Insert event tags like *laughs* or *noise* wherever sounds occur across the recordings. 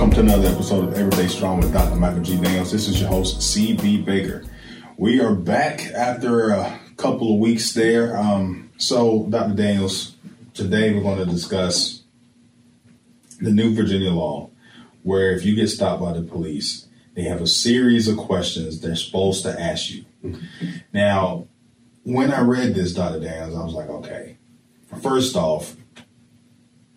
Welcome to another episode of Everyday Strong with Dr. Michael G. Daniels. This is your host, CB Baker. We are back after a couple of weeks there. Um, so, Dr. Daniels, today we're going to discuss the new Virginia law, where if you get stopped by the police, they have a series of questions they're supposed to ask you. Now, when I read this, Dr. Daniels, I was like, okay, first off,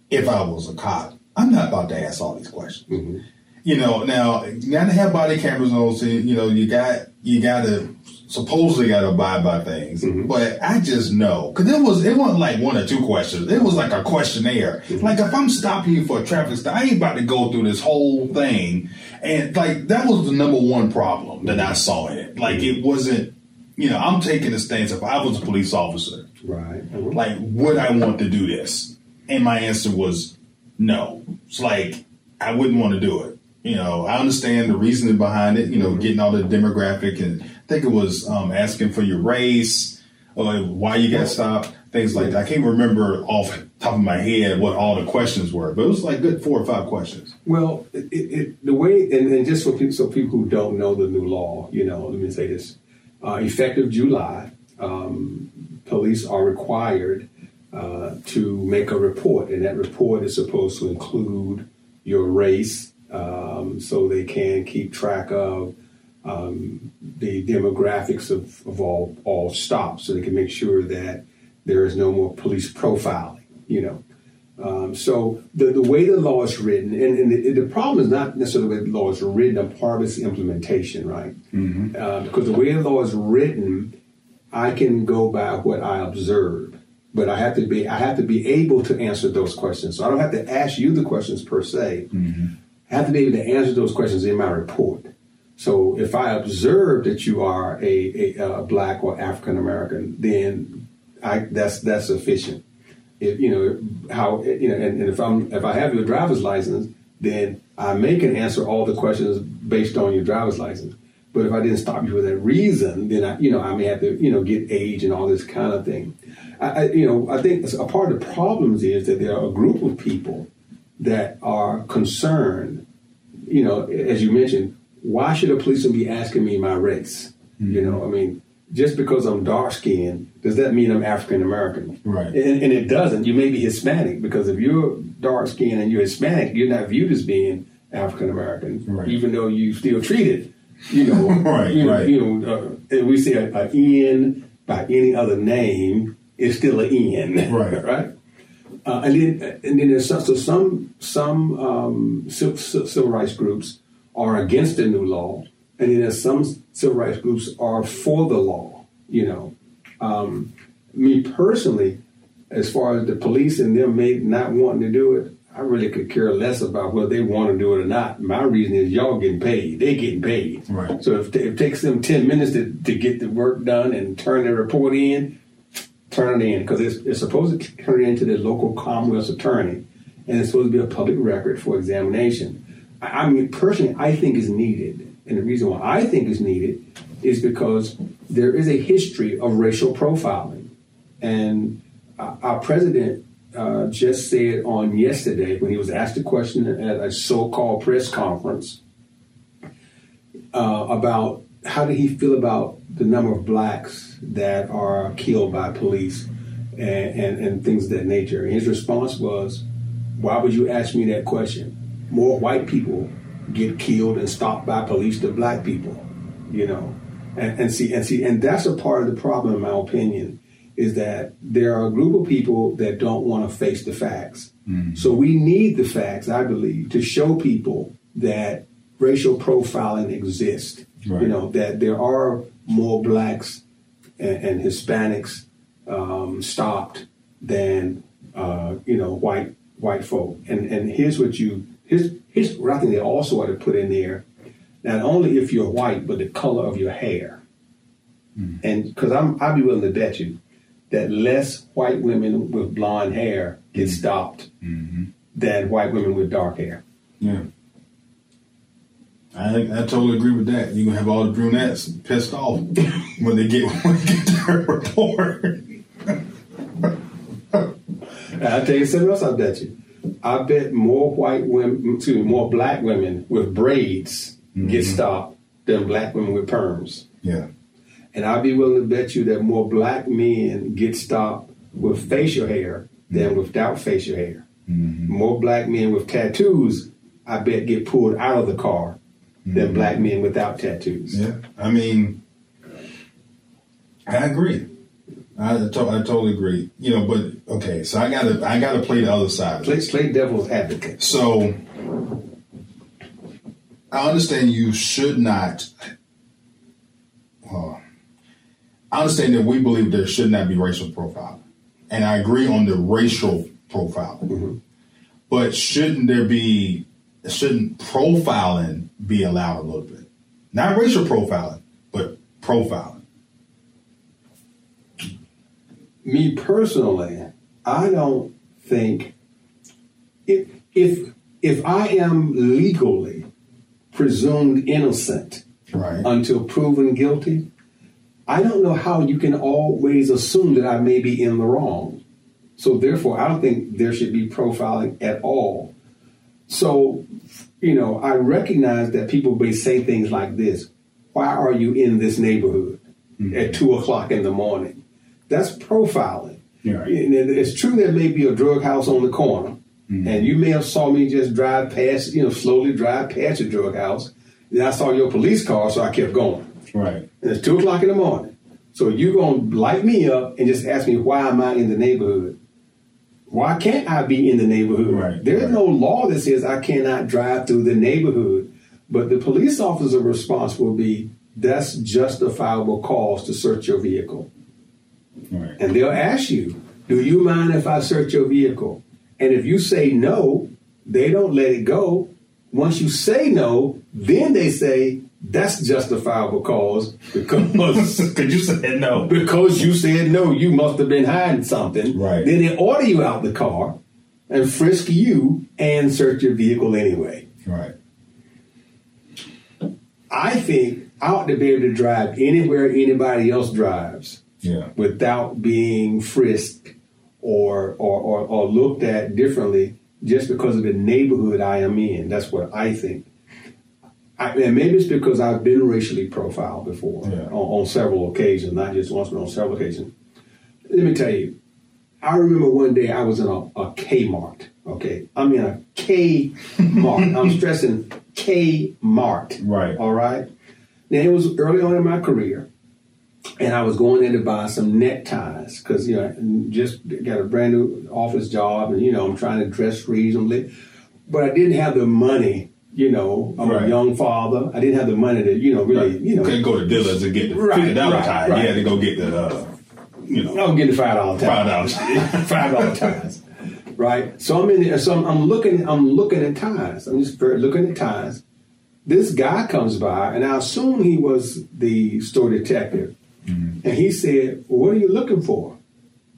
if I was a cop, I'm not about to ask all these questions. Mm-hmm. You know, now you gotta have body cameras on, so you know you got you gotta supposedly gotta abide by things. Mm-hmm. But I just know because it was it wasn't like one or two questions. It was like a questionnaire. Mm-hmm. Like if I'm stopping you for a traffic stop, I ain't about to go through this whole thing. And like that was the number one problem that I saw in it. Like Mm-hmm. it wasn't. You know, I'm taking the stance. If I was a police officer, Right. like would I want to do this? And my answer was no. It's like I wouldn't want to do it. You know, I understand the reasoning behind it. You know, getting all the demographic and I think it was um, asking for your race or why you got stopped, things like that. I can't remember off top of my head what all the questions were, but it was like good four or five questions. Well, it, it, the way, and, and just for people, so people who don't know the new law, you know, let me say this: uh, effective July, um, police are required uh, to make a report, and that report is supposed to include your race, um, so they can keep track of um, the demographics of, of all all stops, so they can make sure that there is no more police profiling. You know. Um, so the, the way the law is written, and, and the, the problem is not necessarily the way the law is written, a part of its implementation, right? Uh, because the way the law is written, I can go by what I observe, but I have to be I have to be able to answer those questions. So I don't have to ask you the questions per se. Mm-hmm. I have to be able to answer those questions in my report. So if I observe that you are a, a, a black or African American, then I, that's that's sufficient if you know how you know and, and if i'm if i have your driver's license then i may can answer all the questions based on your driver's license but if i didn't stop you for that reason then i you know i may have to you know get age and all this kind of thing i, you know i think a part of the problems is that there are a group of people that are concerned you know as you mentioned why should a policeman be asking me my race you know i mean just because I'm dark skinned, does that mean I'm African American? Right. And, and it doesn't. You may be Hispanic because if you're dark skinned and you're Hispanic, you're not viewed as being African American, Right. even though you still treated, you know, *laughs* Right, you know, right. you know, uh, we say a, a N by any other name, it's still an N, *laughs* Right. right? Uh, and then, and then there's some, so some some um, civil, civil rights groups are against the new law, and then there's some civil rights groups are for the law. You know, um, me personally, as far as the police and them may not wanting to do it, I really could care less about whether they want to do it or not. My reason is y'all getting paid; they getting paid. Right. So if, if it takes them ten minutes to, to get the work done and turn the report in, turn it in because it's, it's supposed to turn it into the local Commonwealth's attorney, and it's supposed to be a public record for examination. I, I mean, personally, I think is needed, and the reason why I think is needed is because there is a history of racial profiling, and our president uh, just said on yesterday when he was asked a question at a so-called press conference uh, about how did he feel about the number of blacks that are killed by police and, and, and things of that nature. And his response was, Why would you ask me that question? More white people get killed and stopped by police than black people, you know. And, and see and see and that's a part of the problem in my opinion, is that there are a group of people that don't want to face the facts. Mm-hmm. So we need the facts, I believe, to show people that racial profiling exists. Right. You know that there are more blacks and, and Hispanics um, stopped than uh, you know white white folk. And and here's what you here's here's what I think they also ought to put in there. Not only if you're white, but the color of your hair. And because I'm I'd be willing to bet you that less white women with blonde hair get stopped than white women with dark hair. Yeah. I I totally agree with that. You're gonna have all the brunettes pissed off when they get *laughs* when they get their report. I'll tell you something else I bet you. I bet more white women, excuse me, more black women with braids get mm-hmm. stopped than black women with perms. Yeah. And I'd be willing to bet you that more black men get stopped with facial hair than mm-hmm. without facial hair. Mm-hmm. More black men with tattoos, I bet, get pulled out of the car than mm-hmm. black men without tattoos. Yeah. I mean, I agree. I, to- I totally agree. You know, but okay, so I gotta I gotta play the other side. of Play, play devil's advocate. So I understand you should not. Well, I understand that we believe there should not be racial profiling, and I agree on the racial profiling. Mm-hmm. But shouldn't there be? Shouldn't profiling be allowed a little bit? Not racial profiling, but profiling. Me personally, I don't think if if if I am legally presumed innocent Right. until proven guilty, I don't know how you can always assume that I may be in the wrong. So therefore, I don't think there should be profiling at all. So, you know, I recognize that people may say things like this: "Why are you in this neighborhood mm-hmm. at two o'clock in the morning?" That's profiling. Yeah. And It's true there may be a drug house on the corner, mm-hmm. and you may have saw me just drive past, you know, slowly drive past a drug house. Then I saw your police car, so I kept going. Right. And it's two o'clock in the morning. So you're gonna light me up and just ask me why am I in the neighborhood? Why can't I be in the neighborhood? Right, There is right. no law that says I cannot drive through the neighborhood. But the police officer response will be that's justifiable cause to search your vehicle. Right. And they'll ask you, Do you mind if I search your vehicle? And if you say no, they don't let it go. Once you say no, then they say that's justifiable cause because *laughs* Because you said no. because you said no, you must have been hiding something. Right. Then they order you out the car and frisk you and search your vehicle anyway. Right. I think I ought to be able to drive anywhere anybody else drives. Yeah. without being frisked or, or, or, or looked at differently just because of the neighborhood I am in. That's what I think. I, and maybe it's because I've been racially profiled before Yeah. on, on several occasions, not just once, but on several occasions. Let me tell you, I remember one day I was in a, a Kmart. Okay, I'm in a Kmart. I'm *laughs* stressing Kmart. Right. All right. Now it was early on in my career, and I was going in to buy some neckties because you know I just got a brand new office job, and you know I'm trying to dress reasonably, but I didn't have the money. You know, I'm Right. a young father. I didn't have the money to you know really you know. couldn't go to Dillard's to get the Right, fifty dollar right, tie. right. You had to go get the, uh, you know, I was getting five dollar five ties. dollars. *laughs* five dollar ties, right? So I'm in. There, so I'm, I'm looking. I'm looking at ties. I'm just looking at ties. This guy comes by, and I assume he was the store detective, and he said, well, "What are you looking for?"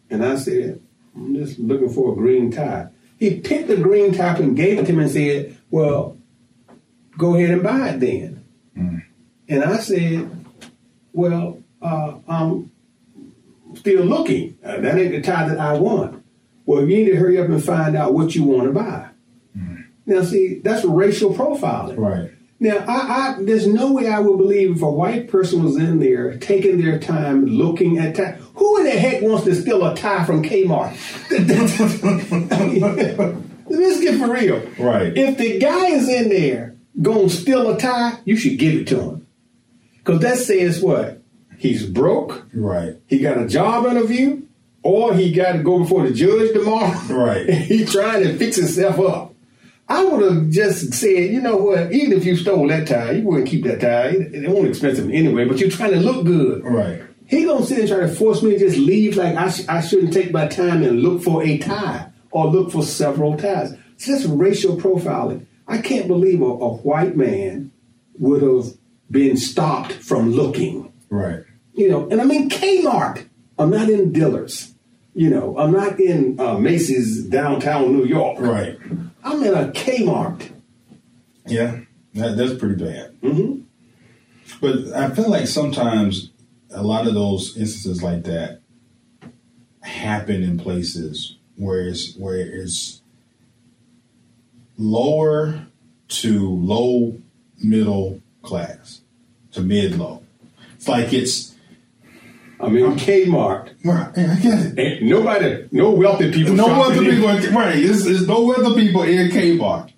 And I said, "I'm just looking for a green tie." He picked the green tie and gave it to me and said, "Well, go ahead and buy it then." And I said, "Well, uh, I'm still looking. Uh, that ain't the tie that I want. Well, you need to hurry up and find out what you want to buy. Now, see, that's racial profiling. Right. Now, I, I, there's no way I would believe if a white person was in there taking their time looking at tie. Who in the heck wants to steal a tie from Kmart? *laughs* Let's get for real. Right. If the guy is in there going to steal a tie, you should give it to him. Because that says what? He's broke. Right. He got a job interview, or he got to go before the judge tomorrow. Right. *laughs* He's trying to fix himself up. I would have just said, you know what? Even if you stole that tie, you wouldn't keep that tie. It, it won't expensive anyway. But you're trying to look good. Right. He gonna sit and try to force me to just leave like I, sh- I shouldn't take my time and look for a tie or look for several ties. It's just racial profiling. I can't believe a, a white man would have been stopped from looking. Right. You know, and I'm in Kmart. I'm not in Dillard's. You know, I'm not in uh, Macy's downtown New York. Right. I'm in a Kmart. Yeah. That, that's pretty bad. hmm But I feel like sometimes a lot of those instances like that happen in places where it's where it's lower to low middle class to mid low. It's like it's. I mean, Kmart. Right, I get it. nobody, no wealthy people. No wealthy people. In, right, it's no wealthy people in Kmart.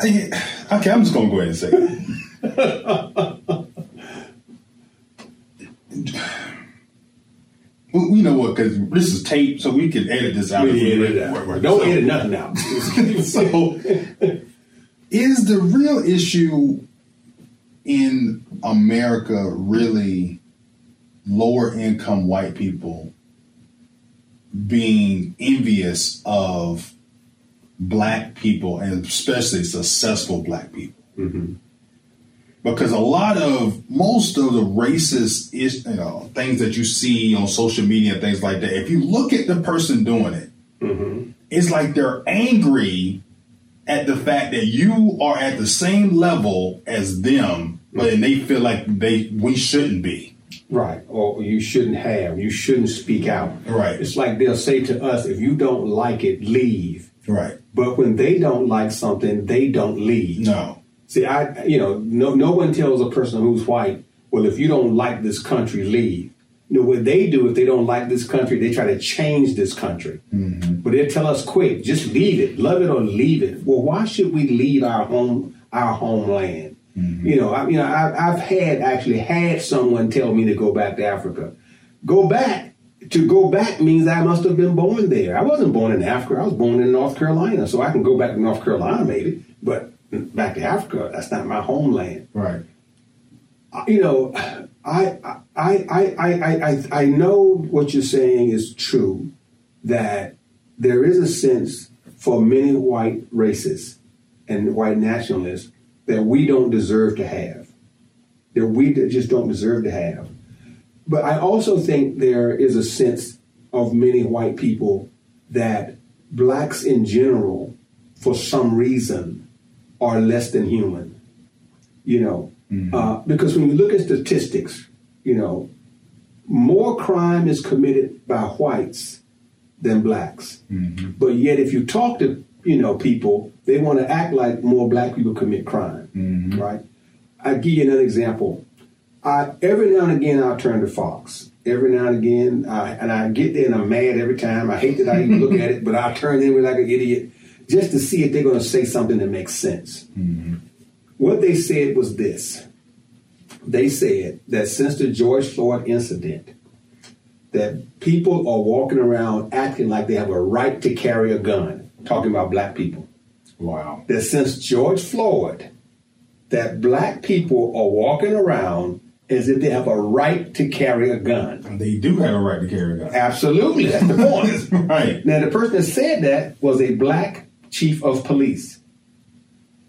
okay, I'm just gonna go ahead and say. *laughs* we know what because this is tape, so we can edit this out. We edit it out. Right, right. Don't so, edit nothing out. *laughs* so, is the real issue in America really lower income white people being envious of black people and especially successful black people? Mm-hmm because a lot of most of the racist is you know things that you see on social media and things like that if you look at the person doing it mm-hmm. it's like they're angry at the fact that you are at the same level as them but mm-hmm. they feel like they we shouldn't be. Right. Or you shouldn't have. You shouldn't speak out. Right. It's like they'll say to us if you don't like it leave. Right. But when they don't like something they don't leave. No See, I, you know, no, no one tells a person who's white, well, if you don't like this country, leave. You know, what they do if they don't like this country, they try to change this country. Mm-hmm. But they tell us quick, just leave it, love it or leave it. Well, why should we leave our home, our homeland? Mm-hmm. You know, I, you know, I, I've had actually had someone tell me to go back to Africa. Go back. To go back means I must have been born there. I wasn't born in Africa. I was born in North Carolina, so I can go back to North Carolina maybe. But back to Africa. That's not my homeland. Right. You know, I I I I I I know what you're saying is true. That there is a sense for many white racists and white nationalists that we don't deserve to have, that we just don't deserve to have. But I also think there is a sense of many white people that blacks in general, for some reason, are less than human. You know, mm-hmm. uh, because when you look at statistics, you know, more crime is committed by whites than blacks. Mm-hmm. But yet, if you talk to you know people, they want to act like more black people commit crime, mm-hmm. right? I give you another example. I, every now and again, I'll turn to Fox. Every now and again, I, and I get there and I'm mad every time. I hate that I even look at it, but I turn in with like an idiot just to see if they're going to say something that makes sense. Mm-hmm. What they said was this they said that since the George Floyd incident, that people are walking around acting like they have a right to carry a gun, talking about black people. Wow. That since George Floyd, that black people are walking around as if they have a right to carry a gun. And they do have a right to carry a gun. Absolutely. That's the point. *laughs* right. Now, the person that said that was a black chief of police.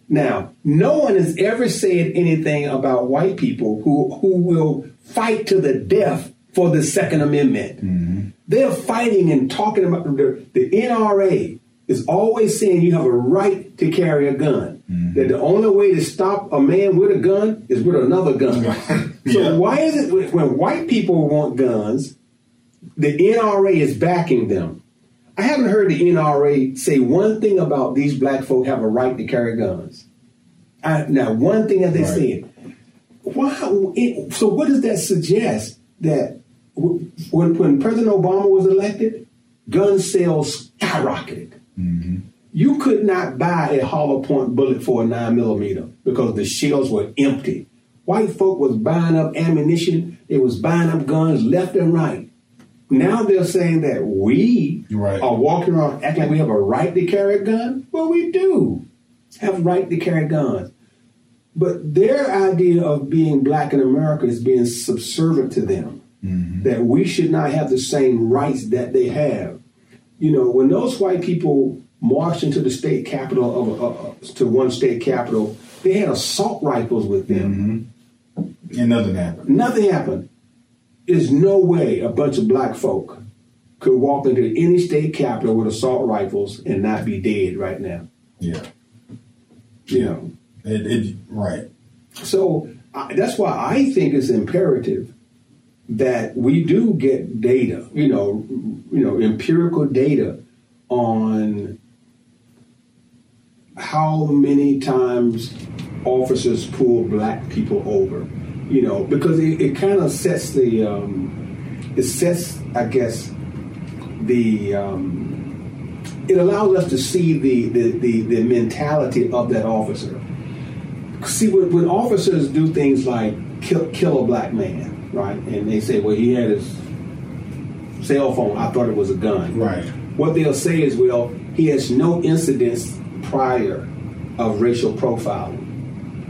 Now, no one has ever said anything about white people who, who will fight to the death for the Second Amendment. Mm-hmm. They're fighting and talking about the, the NRA is always saying you have a right to carry a gun. Mm-hmm. That the only way to stop a man with a gun is with another gun. *laughs* yeah. So why is it when white people want guns, the NRA is backing them? I haven't heard the NRA say one thing about these black folk have a right to carry guns. I, now, one thing that they right. said. Why? It, so, what does that suggest? That when, when President Obama was elected, gun sales skyrocketed. Mm-hmm. You could not buy a hollow point bullet for a nine millimeter because the shells were empty. White folk was buying up ammunition. They was buying up guns left and right. Now they're saying that we right. are walking around acting like we have a right to carry a gun. Well, we do have right to carry guns. But their idea of being black in America is being subservient to them. Mm-hmm. That we should not have the same rights that they have. You know, when those white people marched into the state capital of uh, uh to one state capital, they had assault rifles with them. Mm-hmm. And nothing happened. Nothing happened. There's no way a bunch of black folk could walk into any state capital with assault rifles and not be dead right now. Yeah. You know. It, it right. So I, that's why I think it's imperative that we do get data, you know, you know, empirical data on how many times officers pull black people over. You know, because it, it kind of sets the um, it sets, I guess, the um, it allows us to see the, the, the, the mentality of that officer. See, when, when officers do things like kill, kill a black man, right, and they say, well, he had his cell phone, I thought it was a gun. Right. What they'll say is, well, he has no incidents prior of racial profiling.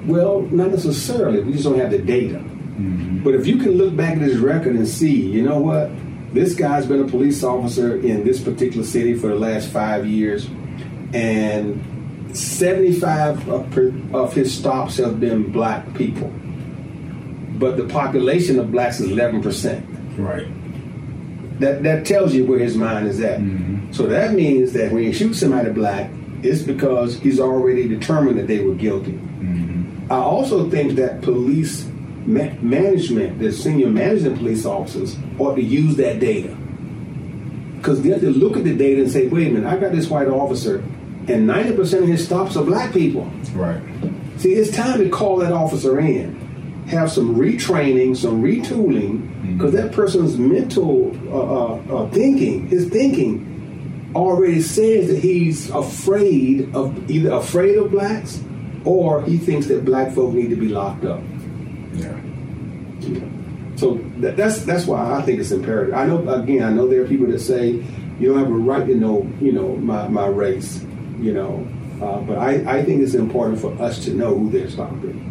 Well, not necessarily. We just don't have the data. Mm-hmm. But if you can look back at his record and see, you know what? This guy's been a police officer in this particular city for the last five years, and 75 of, of his stops have been black people. But the population of blacks is 11%. Right. That, that tells you where his mind is at. Mm-hmm. So that means that when you shoot somebody black, it's because he's already determined that they were guilty. I also think that police ma- management, the senior management police officers, ought to use that data. Because they have to look at the data and say, wait a minute, I got this white officer, and 90% of his stops are black people. Right. See, it's time to call that officer in, have some retraining, some retooling, because that person's mental uh, uh, uh, thinking, his thinking, already says that he's afraid of either afraid of blacks or he thinks that black folk need to be locked up. Yeah. So that, that's that's why I think it's imperative. I know again, I know there are people that say you don't have a right to know, you know, my, my race, you know, uh, but I, I think it's important for us to know who they're stopping.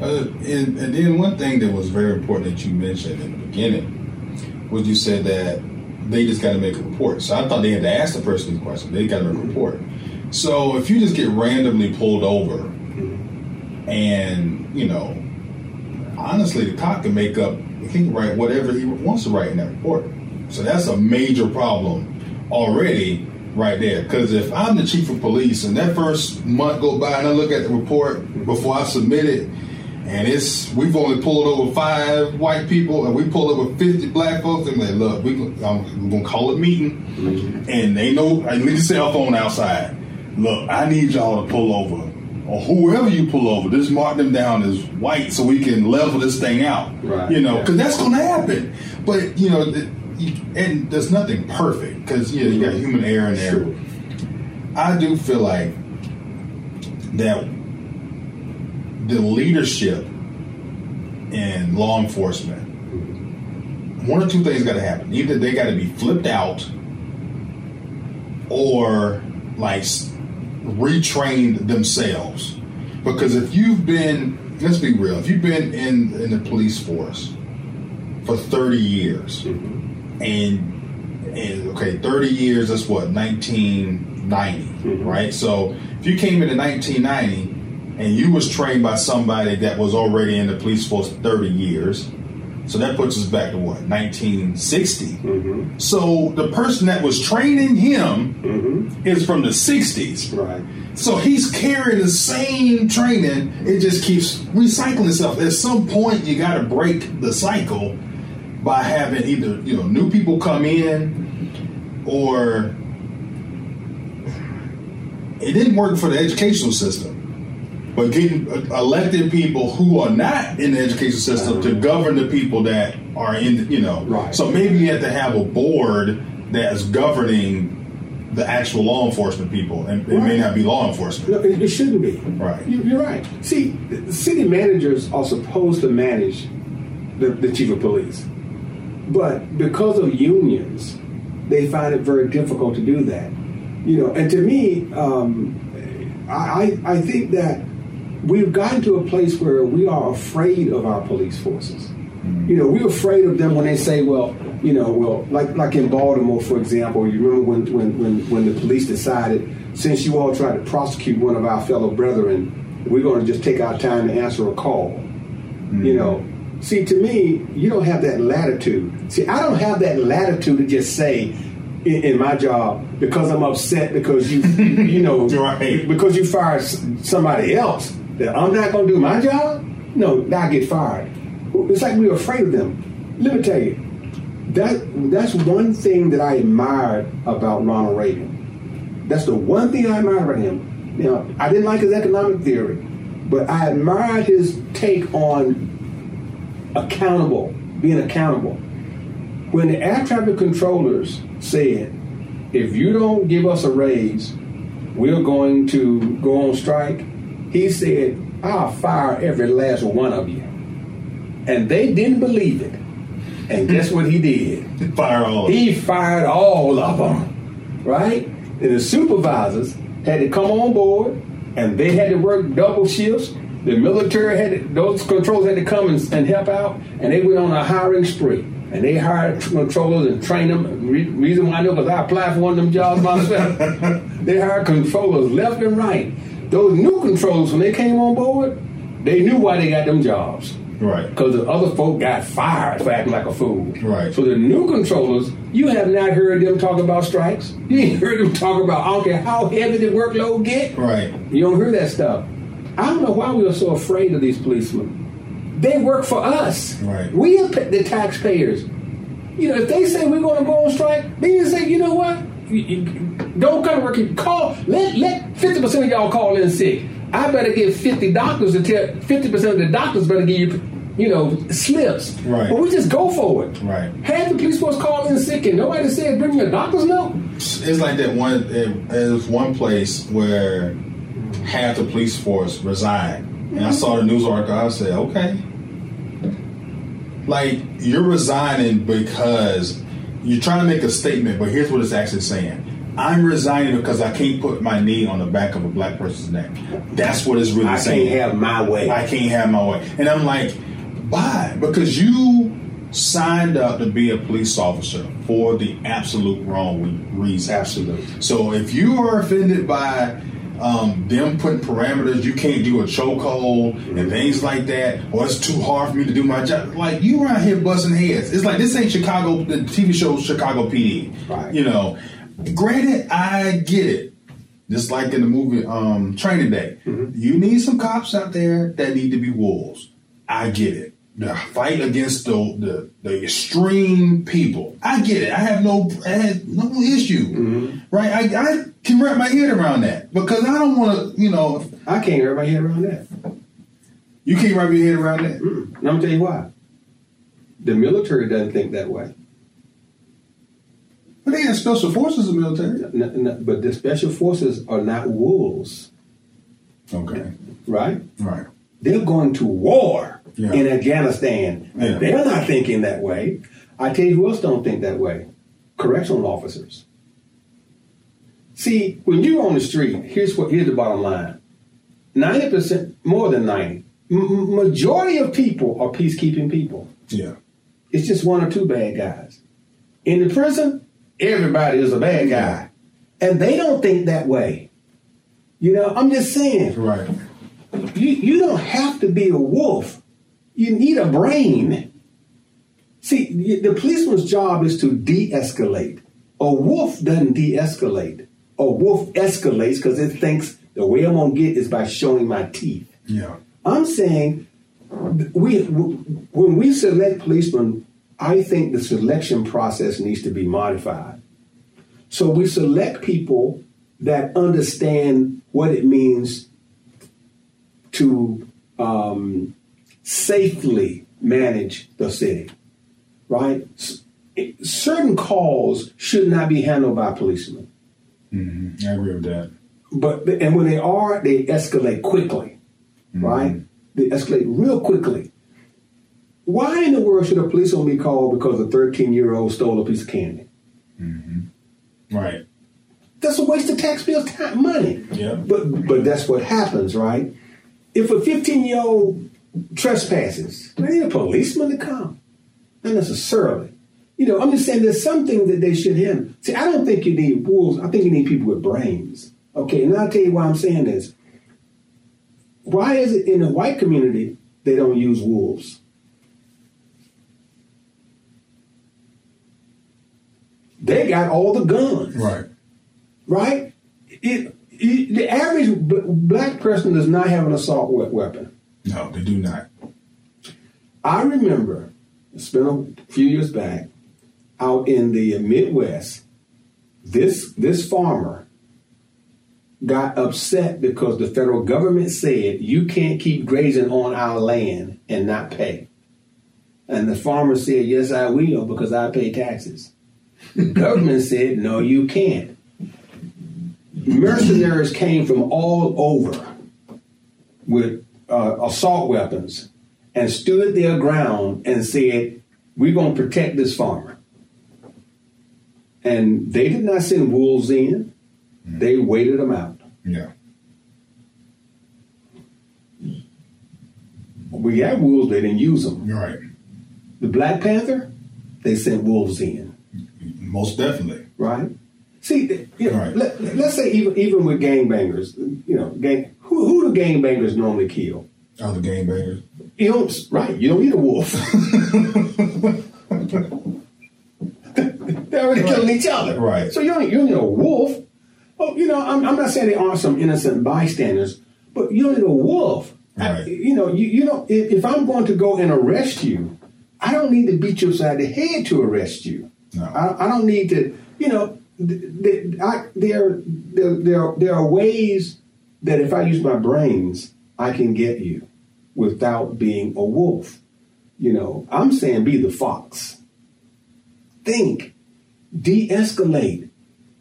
Uh, and, and then one thing that was very important that you mentioned in the beginning was you said that they just got to make a report. So I thought they had to ask the person these questions. They got to make a report. So if you just get randomly pulled over, and you know, honestly, the cop can make up, he can write whatever he wants to write in that report. So that's a major problem already right there. Because if I'm the chief of police and that first month go by and I look at the report before I submit it, and it's we've only pulled over five white people and we pulled over fifty black folks, and they look, we we're gonna call a meeting, and they know I leave the cell phone outside. Look, I need y'all to pull over, or whoever you pull over, just mark them down as white so we can level this thing out. Right, You know, yeah. because that's gonna happen. But you know, you, and there's nothing perfect because you know you got human error in there. Sure. I do feel like that the leadership in law enforcement, one or two things got to happen. Either they got to be flipped out, or like retrained themselves. Because if you've been, let's be real, if you've been in in the police force for thirty years, mm-hmm. and and okay, 30 years, that's what, 1990, mm-hmm. right? So if you came in in 1990 and you was trained by somebody that was already in the police force 30 years, so that puts us back to what, 1960? Mm-hmm. So the person that was training him mm-hmm. is from the 60s. Right. So he's carrying the same training. It just keeps recycling itself. At some point, you got to break the cycle by having either you know new people come in, or it didn't work for the educational system. But getting elected people who are not in the education system to govern the people that are in, you know. Right. So maybe you have to have a board that's governing the actual law enforcement people, and it may not be law enforcement. No, it, it shouldn't be. Right. You, you're right. See, the city managers are supposed to manage the, the chief of police, but because of unions, they find it very difficult to do that. You know, and to me, um, I I think that we've gotten to a place where we are afraid of our police forces. You know, we're afraid of them when they say, well, you know, well, like like in Baltimore, for example, you remember when when when, when the police decided, since you all tried to prosecute one of our fellow brethren, we're going to just take our time to answer a call. You know, see, to me, you don't have that latitude. See, I don't have that latitude to just say in, in my job because I'm upset because you, you know, *laughs* Right. because you fired somebody else that I'm not going to do my job. No, I get fired. It's like we're afraid of them. Let me tell you, that that's one thing that I admired about Ronald Reagan. That's the one thing I admired about him. Now, I didn't like his economic theory, but I admired his take on accountable, being accountable. When the air traffic controllers said, if you don't give us a raise, we're going to go on strike, he said, I'll fire every last one of you. And they didn't believe it. And hmm. guess what he did? Fire all. He fired all of them, right? And the supervisors had to come on board, and they had to work double shifts. The military had to, those controllers had to come and, and help out, and they went on a hiring spree. And they hired controllers and trained them. Re- reason why I know because I applied for one of them jobs myself. *laughs* they hired controllers left and right. Those new controllers, when they came on board, they knew why they got them jobs. Right. Because the other folk got fired for acting like a fool. Right. So the new controllers, you have not heard them talk about strikes. *laughs* You ain't heard them talk about, I don't care how heavy the workload get. Right. You don't hear that stuff. I don't know why we are so afraid of these policemen. They work for us. Right. We are the taxpayers. You know, if they say we're going to go on strike, then you say, you know what? You- you- Don't come to work. here. Call. Let let fifty percent of y'all call in sick. I better get fifty doctors to tell fifty percent of the doctors better give you, you know, slips. Right. But we just go for it. Right. Have the police force call in sick, and nobody said bring your doctor's note. It's like that one. It, there's one place where half the police force resigned, and I saw the news article. I said, okay, like you're resigning because you're trying to make a statement, but here's what it's actually saying. I'm resigning because I can't put my knee on the back of a black person's neck. That's what it's really I saying. I can't have my way. I can't have my way. And I'm like, why? Because you signed up to be a police officer for the absolute wrong reason. Absolutely. So if you are offended by um, them putting parameters, you can't do a chokehold and things like that, or it's too hard for me to do my job. Like you around here busting heads. It's like this ain't Chicago. The TV show Chicago PD. Right. You know. Granted, I get it. Just like in the movie um, Training Day, you need some cops out there that need to be wolves. I get it. The fight against the, the the extreme people. I get it. I have no I have no issue. Right? I, I can wrap my head around that because I don't want to. You know, I can't wrap my head around that. you can't wrap your head around that. And I'm gonna tell you why. The military doesn't think that way. But they have special forces in the military. N- n- but the special forces are not wolves, Okay. right? Right. They're going to war Yeah. in Afghanistan, Yeah. they're not thinking that way. I tell you who else don't think that way: correctional officers. See, when you're on the street, here's what here's the bottom line: ninety percent, more than ninety, m- majority of people are peacekeeping people. Yeah. It's just one or two bad guys. In the prison, everybody is a bad guy. And they don't think that way. You know, I'm just saying, Right. you, you don't have to be a wolf. You need a brain. See, the policeman's job is to de escalate. A wolf doesn't de escalate. A wolf escalates because it thinks the way I'm going to get is by showing my teeth. Yeah. I'm saying we when we select policemen, I think the selection process needs to be modified. So we select people that understand what it means to um, safely manage the city, right? Certain calls should not be handled by policemen, I agree with that. but and when they are, they escalate quickly, right? They escalate real quickly. Why in the world should a police policeman be called because a 13 year old stole a piece of candy? Mm-hmm. Right. That's a waste of taxpayers' time, money. Yeah. But but that's what happens, right? If a 15 year old trespasses, they need a policeman to come. Not necessarily. You know, I'm just saying there's something that they should handle. See, I don't think you need wolves. I think you need people with brains. Okay, and I'll tell you why I'm saying this. Why is it in the white community they don't use wolves? They got all the guns Right. right? It, it, the average b- black person does not have an assault we- weapon. No, they do not. I remember, it's been a few years back, out in the Midwest, this this farmer got upset because the federal government said you can't keep grazing on our land and not pay. And the farmer said, Yes, I will because I pay taxes. The government said, No, you can't. Mercenaries came from all over with uh, assault weapons and stood their ground and said, We're going to protect this farmer. And they did not send wolves in, they waited them out. Yeah. We had wolves, they didn't use them. Right. The Black Panther, they sent wolves in, Most definitely. right? See, you know, Right. let, let's say even even with gangbangers, you know, gang, who, who do gangbangers normally kill? Oh, the game bangers. You don't, right? You don't eat a wolf. They're already killing each other, Right. So you don't, you don't need a wolf. Oh, you know, I'm, I'm not saying there aren't some innocent bystanders, but you don't need a wolf. I- Right. you know, you, you know, if, if I'm going to go and arrest you, I don't need to beat you upside the head to arrest you. No. I, I don't need to, you know, th- th- I, there, there, there, there are ways that if I use my brains, I can get you without being a wolf. You know, I'm saying be the fox. Think, de escalate.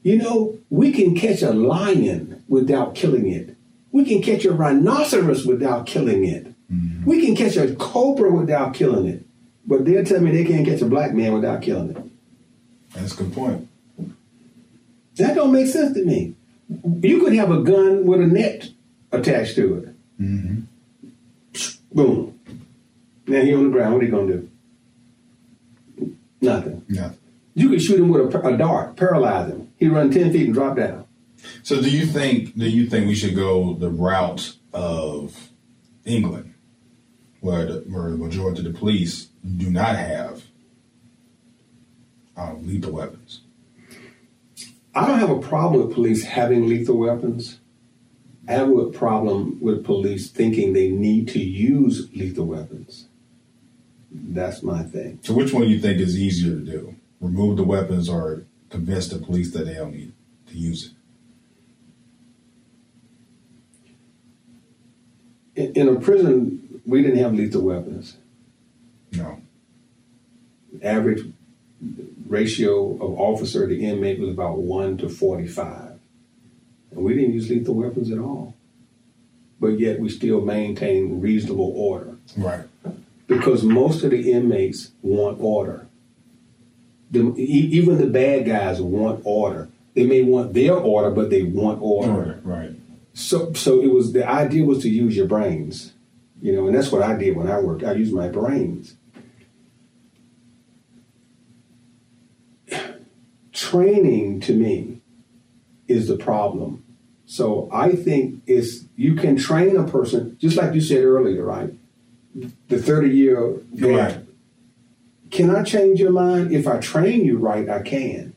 You know, we can catch a lion without killing it. We can catch a rhinoceros without killing it. Mm-hmm. We can catch a cobra without killing it. But they'll tell me they can't catch a black man without killing it. That's a good point. That don't make sense to me. You could have a gun with a net attached to it. Mm-hmm. Boom. Now he on the ground. What are you gonna do? Nothing. Yeah. You could shoot him with a, a dart, paralyze him. He run ten feet and drop down. So do you think do you think we should go the route of England, where the, where the majority of the police do not have um, lethal weapons? I don't have a problem with police having lethal weapons. I have a problem with police thinking they need to use lethal weapons. That's my thing. So which one do you think is easier to do? Remove the weapons or convince the police that they don't need to use it? In, in a prison, we didn't have lethal weapons. No. average ratio of officer to inmate was about 1 to 45. And we didn't use lethal weapons at all. But yet we still maintain reasonable order Right. because most of the inmates want order. The, e- even the bad guys want order. They may want their order, but they want order. Right. Right. So, so it was the idea was to use your brains, you know, and that's what I did when I worked. I used my brains. Training to me is the problem. So I think it's you can train a person just like you said earlier, right? The thirty year Right. Can I change your mind? If I train you right, I can.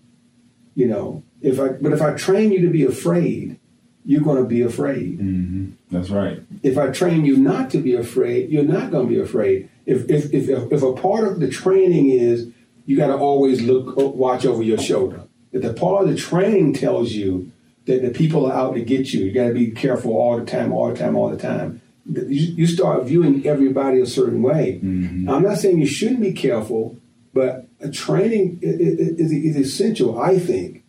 You know, if I but if I train you to be afraid, you're going to be afraid Mm-hmm. That's right. if I train you not to be afraid, you're not going to be afraid. If if if if a part of the training is you got to always look watch over your shoulder. If the part of the training tells you that the people are out to get you, you got to be careful all the time, all the time, all the time. You, you start viewing everybody a certain way. I'm not saying you shouldn't be careful, but a training is, is essential, I think,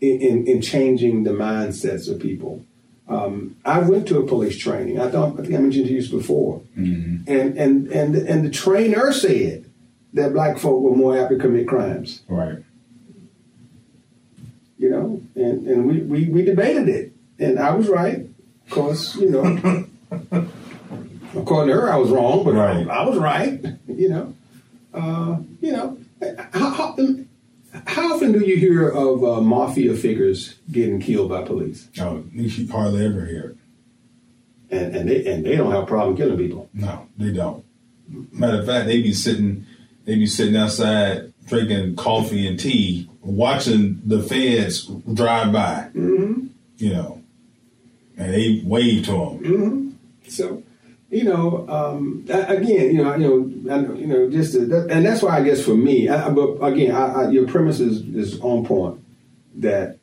in, in, in changing the mindsets of people. Um, I went to a police training. I thought I think I mentioned to you this before, and and and and the trainer said that black folk were more apt to commit crimes. Right. You know, and and we we, we debated it, and I was right, of course. You know, *laughs* according to her, I was wrong, but Right. I, I was right. You know, uh, you know, how, how, how often do you hear of uh, mafia figures getting killed by police? Oh, you should hardly ever hear it. And and they and they don't have a problem killing people. No, they don't. Matter of fact, they be sitting, they be sitting outside drinking coffee and tea, watching the feds drive by. Mm-hmm. You know, and they wave to them. So, you know, um, again, you know, you know, I, you know, just to, that, and that's why I guess for me, I, but again, I, I, your premise is, is on point. That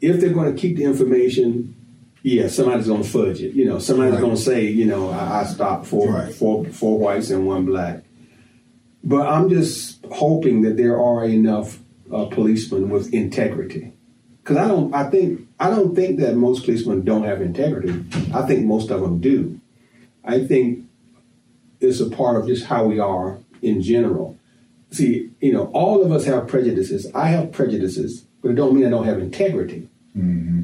if they're going to keep the information, yeah, somebody's gonna fudge it. You know, somebody's Right. gonna say, you know, I, I stopped four, Right. four, four whites and one black. But I'm just hoping that there are enough uh, policemen with integrity, because I don't. I think I don't think that most policemen don't have integrity. I think most of them do. I think it's a part of just how we are in general. See, you know, all of us have prejudices. I have prejudices, but it don't mean I don't have integrity.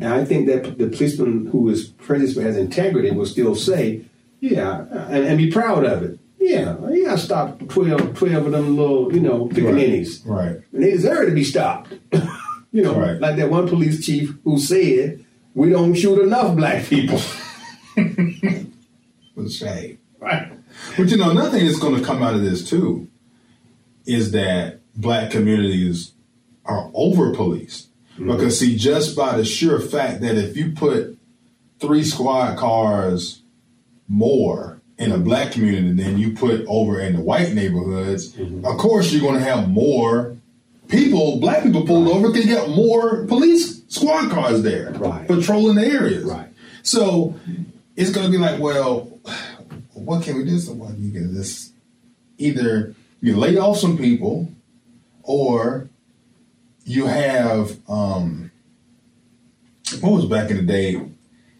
And I think that the policeman who is prejudiced but has integrity will still say, yeah, and, and be proud of it. Yeah, yeah, I stopped 12, 12 of them little, you know, pickaninnies. Right. And they deserve to be stopped. *laughs* you know, Right. like that one police chief who said, we don't shoot enough black people. With a shame. right. But you know, nothing thing that's going to come out of this too is that black communities are over policed. Mm-hmm. Because see, just by the sheer fact that if you put three squad cars more in a black community than you put over in the white neighborhoods, of course you're going to have more people, black people pulled over because you got more police squad cars there Right. patrolling the areas. Right. So it's going to be like, well, what can we do? So what you get this? Either you lay off some people, or you have um, what was back in the day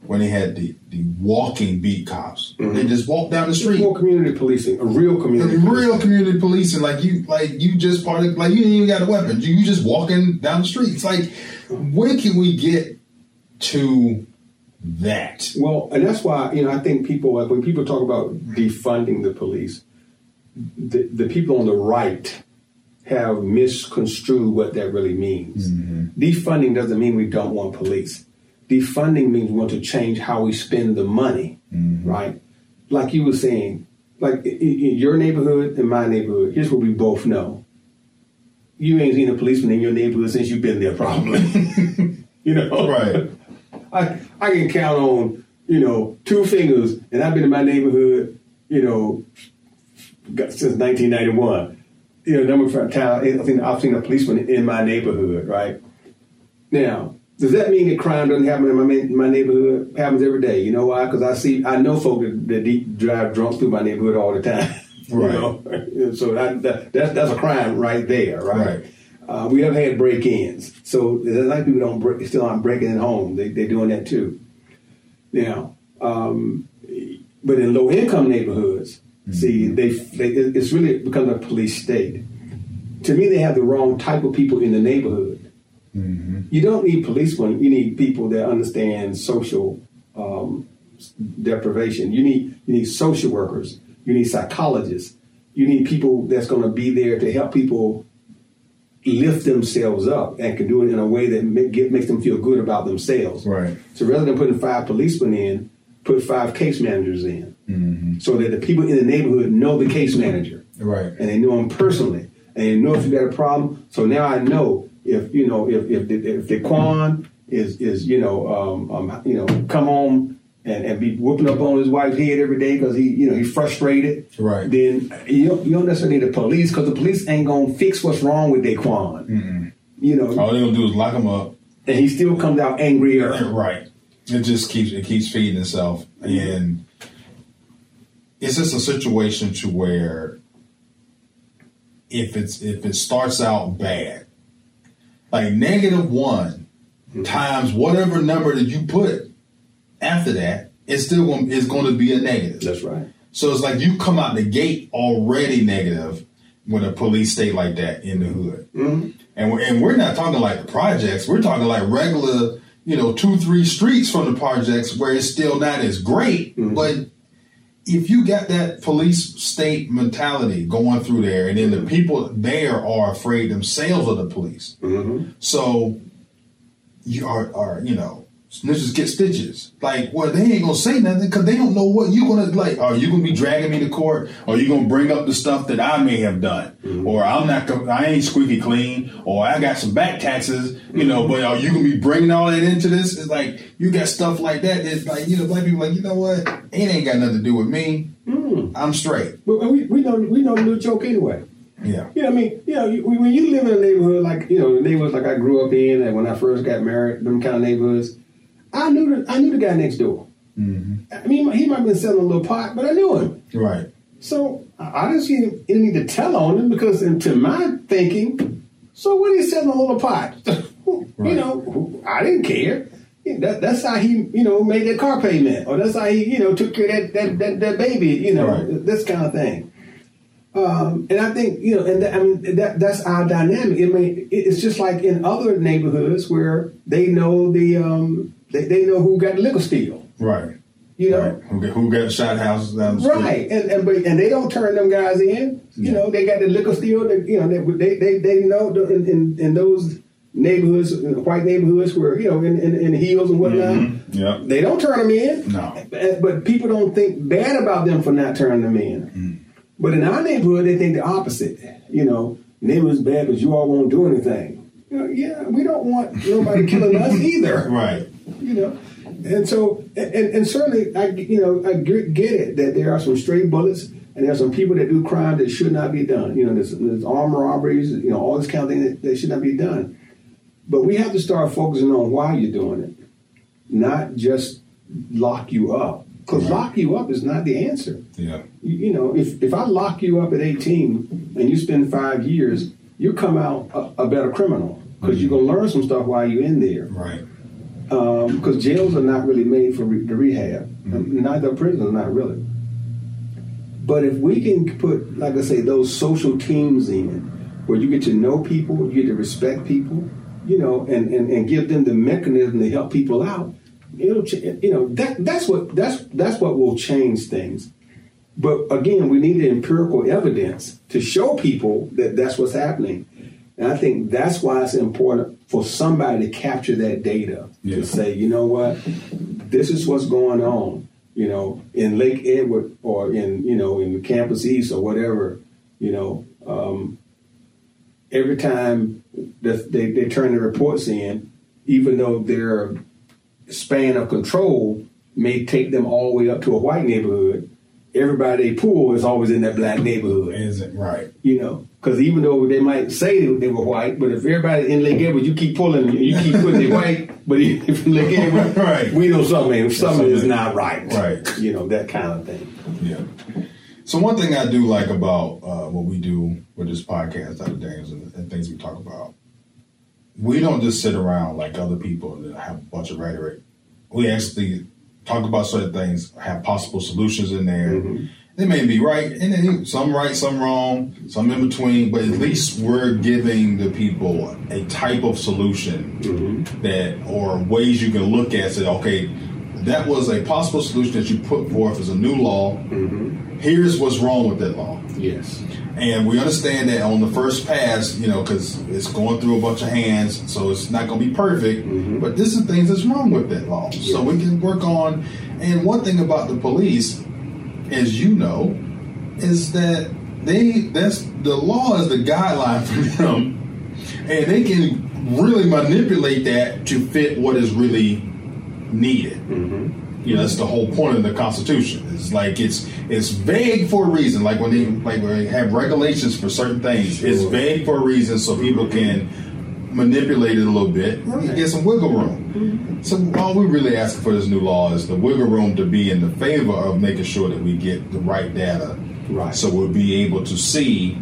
when they had the the walking beat cops. Mm-hmm. They just walked down the street. More community policing, a real community Real community policing, like you, like you just part of, like you didn't even got a weapon. You, you just walking down the street. It's like, when can we get to that? Well, and that's why you know I think people like when people talk about defunding the police, the, the people on the right have misconstrued what that really means. Mm-hmm. Defunding doesn't mean we don't want police. Defunding means we want to change how we spend the money, mm-hmm. right? Like you were saying, like in, your neighborhood and my neighborhood. Here's what we both know: you ain't seen a policeman in your neighborhood since you've been there, probably. *laughs* you know, Right. *laughs* I I can count on you know two fingers, and I've been in my neighborhood, you know, since 1991. You know, number of times I've seen a policeman in my neighborhood. Right now, does that mean that crime doesn't happen in my my neighborhood? It happens every day. You know why? Because I see I know folk that, that drive drunk through my neighborhood all the time. *laughs* You Right. know? so that, that that's that's a crime right there. Right. Right. Uh, we have had break-ins, so there's like people don't break, still aren't breaking in home. They, they're doing that too. Now, um, but in low-income neighborhoods, see, they, they it's really becomes a police state. To me, they have the wrong type of people in the neighborhood. You don't need policemen. You need people that understand social um, deprivation. You need you need social workers. You need psychologists. You need people that's going to be there to help people lift themselves up and can do it in a way that make, get, makes them feel good about themselves. Right. So rather than putting five policemen in, put five case managers in, so that the people in the neighborhood know the case manager Right. and they know him personally, and they know if you got a problem. So now I know if you know if if if Daquan is is you know um, um you know come home and, and be whooping up on his wife's head every day because he you know he's frustrated. Right. Then you don't, you don't necessarily need the police because the police ain't gonna fix what's wrong with Daquan. You know, All they gonna do is lock him up. and he still comes out angrier. *clears throat* Right. It just keeps it keeps feeding itself, and it's just a situation to where if it's if it starts out bad, like negative one times whatever number that you put after that, it's still going it's going to be a negative. That's right. So it's like you come out the gate already negative when a police state like that in the hood. Mm-hmm. And, we're, and we're not talking like the projects. We're talking like regular, you know, two, three streets from the projects where it's still not as great. Mm-hmm. But if you got that police state mentality going through there, and then the mm-hmm. people there are afraid themselves of the police. Mm-hmm. So you are, are you know, snitches get stitches. Like, well, they ain't gonna say nothing because they don't know what you gonna like. Are you gonna be dragging me to court? Or you gonna bring up the stuff that I may have done? Mm-hmm. Or I'm not, I ain't squeaky clean. Or I got some back taxes, you know. But are you gonna be bringing all that into this? It's like you got stuff like that. It's like you know, black people like you know what? It ain't got nothing to do with me. Mm. I'm straight. But we, we know we know the little joke anyway. Yeah. Yeah, I mean, you know, you, when you live in a neighborhood like you know the neighborhoods like I grew up in, and when I first got married, them kind of neighborhoods, I knew the I knew the guy next door. Mm-hmm. I mean, he might have been selling a little pot, but I knew him. Right. So I didn't see any need to tell on him because, into my thinking, so what he selling a little pot? *laughs* you know, I didn't care. That, that's how he, you know, made that car payment, or that's how he, you know, took care of that that, that, that baby, you know, Right. this kind of thing. Um, and I think, you know, and that, I mean, that that's our dynamic. I mean, it's just like in other neighborhoods where they know the, um, they, they know who got the liquor steal, Right. you know. Right. Who got, who got shot houses down the street? Right, and and, but, and they don't turn them guys in. You know, they got the liquor steal. They, you know, they they they, they know in, in in those neighborhoods, white neighborhoods, where you know in in, in the hills and whatnot. Mm-hmm. Yeah. They don't turn them in. No. But- people don't think bad about them for not turning them in. Mm-hmm. But in our neighborhood, they think the opposite. You know, neighborhood's bad because you all won't do anything. You know, yeah, we don't want nobody killing us *laughs* either Right. You know. And so, and, and certainly, I you know I get it that there are some stray bullets, and there are some people that do crime that should not be done. You know, there's, there's armed robberies, you know, all this kind of thing that, that should not be done. But we have to start focusing on why you're doing it, not just lock you up. Because Right. lock you up is not the answer. Yeah. You, you know, if if I lock you up at 18 and you spend five years, you come out a, a better criminal because you're gonna learn some stuff while you're in there Right. Um, because jails are not really made for re- the rehab. Mm-hmm. Um, neither prisons are not really. But if we can put, like I say, those social teams in, where you get to know people, you get to respect people, you know, and, and, and give them the mechanism to help people out, it'll, ch- you know, that that's what that's that's what will change things. But again, we need the empirical evidence to show people that that's what's happening. And I think that's why it's important for somebody to capture that data Yeah. to say, you know what, this is what's going on, you know, in Lake Edward or in, you know, in campus east or whatever, you know, um, every time they, they turn the reports in, even though their span of control may take them all the way up to a white neighborhood, everybody they pull is always in that black neighborhood Isn't right. you know, because even though they might say they were white, but if everybody in Lake Edward, you keep pulling, you keep putting it white, but if in Lake Edward, *laughs* Right. we know something, something is not right, Right. *laughs* You know that kind of thing. Yeah. So one thing I do like about uh, what we do with this podcast, Dr. Daniels, and, and things we talk about, we don't just sit around like other people and have a bunch of rhetoric. We actually talk about certain things, have possible solutions in there. They may be right, and then some right, some wrong, some in between. But at least we're giving the people a type of solution mm-hmm. that, or ways you can look at. Say, okay, that was a possible solution that you put forth as a new law. Mm-hmm. Here's what's wrong with that law. Yes, And we understand that on the first pass, you know, because it's going through a bunch of hands, so it's not going to be perfect. Mm-hmm. But this is things that's wrong with that law, so we can work on. And one thing about the police, as you know, is that they that's the law is the guideline for them, and they can really manipulate that to fit what is really needed. Mm-hmm. You know, that's the whole point of the Constitution. It's like it's it's vague for a reason. Like when they like when they have regulations for certain things, it's vague for a reason so people can manipulate it a little bit. Get some wiggle room. So all we're really ask for this new law is the wiggle room to be in the favor of making sure that we get the right data. Right. So we'll be able to see,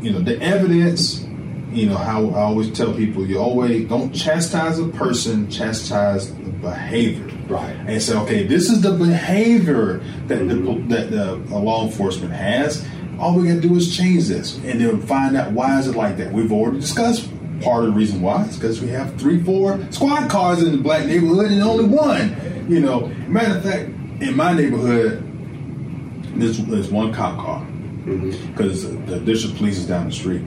you know, the evidence. You know how I always tell people: you always don't chastise a person, chastise the behavior. Right. And say, okay, this is the behavior that the that the uh, law enforcement has. All we got to do is change this, and then find out why is it like that. We've already discussed part of the reason why. is because we have three, four squad cars in the black neighborhood, and only one. You know, matter of fact, in my neighborhood, there's, there's one cop car mm-hmm. because the district police is down the street.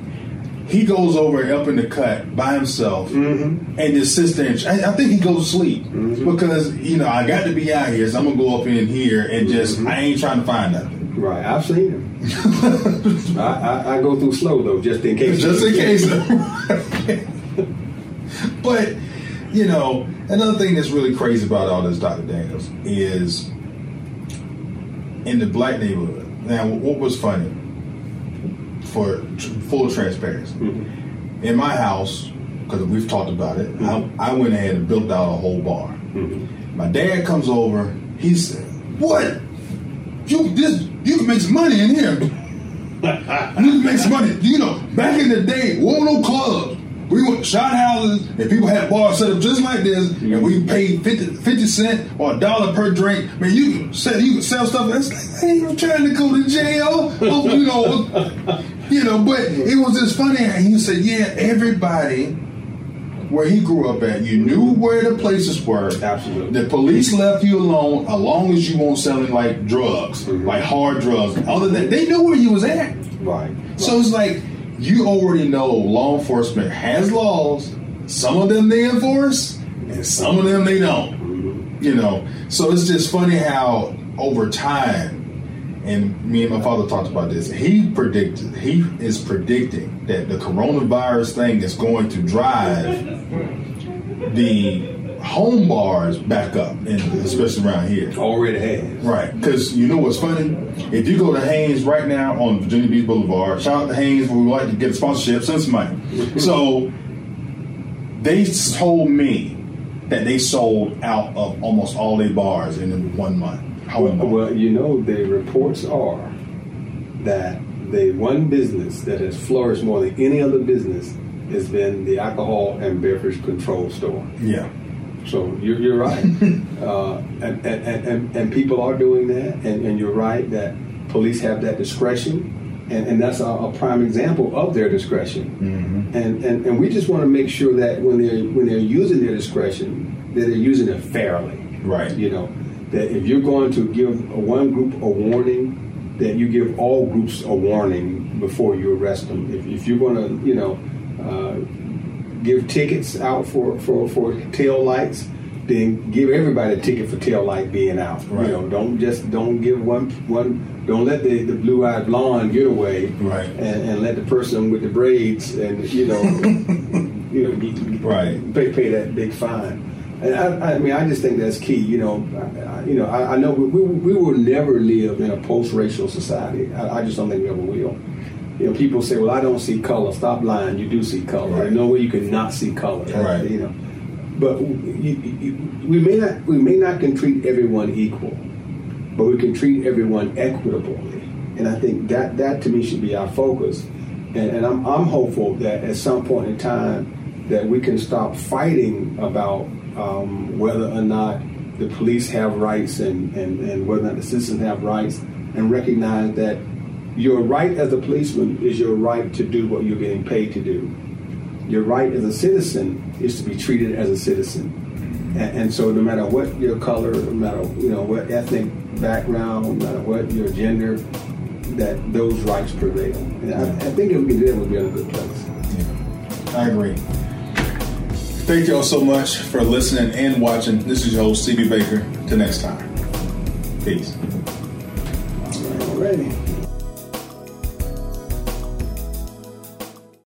He goes over up in the cut by himself mm-hmm. and just sits there. And, I, I think he goes to sleep mm-hmm. because you know I got to be out here, so I'm gonna go up in here and just I ain't trying to find nothing. right. I've seen him. I, I, I go through slow though, just in case. just in case. *laughs* but you know, another thing that's really crazy about all this, Dr. Daniels, is in the black neighborhood. Now, what was funny for tr- full transparency in my house because we've talked about it. I, I went ahead and built out a whole bar. Mm-hmm. My dad comes over. He said, "What? You this? You can make some money in here. you can make some money. You know, back in the day, no clubs. We went shot houses and people had bars set up just like this, and we paid 50, 50 cent or a dollar per drink. Man, you can sell you can sell stuff. It's like I ain't trying to go to jail. Oh, you know, you know. But it was just funny. And he said, "Yeah, everybody." Where he grew up at, you knew where the places were. Absolutely. The police left you alone, as long as you weren't selling like drugs, mm-hmm. like hard drugs. Other than they knew where you was at. Right. So it's like you already know law enforcement has laws. Some of them they enforce, and some of them they don't. You know, so it's just funny how over time, and me and my father talked about this. He predicted, he is predicting that the coronavirus thing is going to drive the home bars back up, and especially around here. Already has. Right. Because you know what's funny? If you go to Haynes right now on Virginia Beach Boulevard, shout out to Haynes, we would like to get a sponsorship, send some money. so they told me that they sold out of almost all their bars in one month. Well, well, you know, the reports are that the one business that has flourished more than any other business has been the alcohol and beverage control store. Yeah. So you're, you're right. *laughs* uh, and, and, and, and, people are doing that, and, and you're right that police have that discretion, and, and that's a, a prime example of their discretion. Mm-hmm. And, and, and we just want to make sure that when they're, when they're using their discretion, that they're using it fairly. Right. You know, that if you're going to give one group a warning, that you give all groups a warning before you arrest them. If, if you're going to, you know, uh, give tickets out for, for, for tail lights, then give everybody a ticket for tail light being out. Right. You know, don't just don't give one one don't let the, the blue eyed blonde get away. Right. And, and let the person with the braids and you know *laughs* you know right pay, pay that big fine. And I, I, mean, I just think that's key. You know, I, you know, I, I know we, we, we, will never live in a post-racial society. I, I just don't think we ever will you know, people say, "Well, I don't see color." Stop lying. You do see color. Right. There's no way you can not see color. Right. You know, but you, you, we may not we may not can treat everyone equal, but we can treat everyone equitably. And I think that that to me should be our focus. And, and I'm I'm hopeful that at some point in time that we can stop fighting about um, whether or not the police have rights and, and, and whether or not the citizens have rights and recognize that your right as a policeman is your right to do what you're getting paid to do. Your right as a citizen is to be treated as a citizen. And, and so no matter what your color, no matter you know what ethnic background, no matter what your gender, that those rights prevail. And I, I think if we can do that, we'll be in a good place. Yeah, I agree. Thank you all so much for listening and watching. This is your host, CB Baker. Till next time. Peace. All right, already.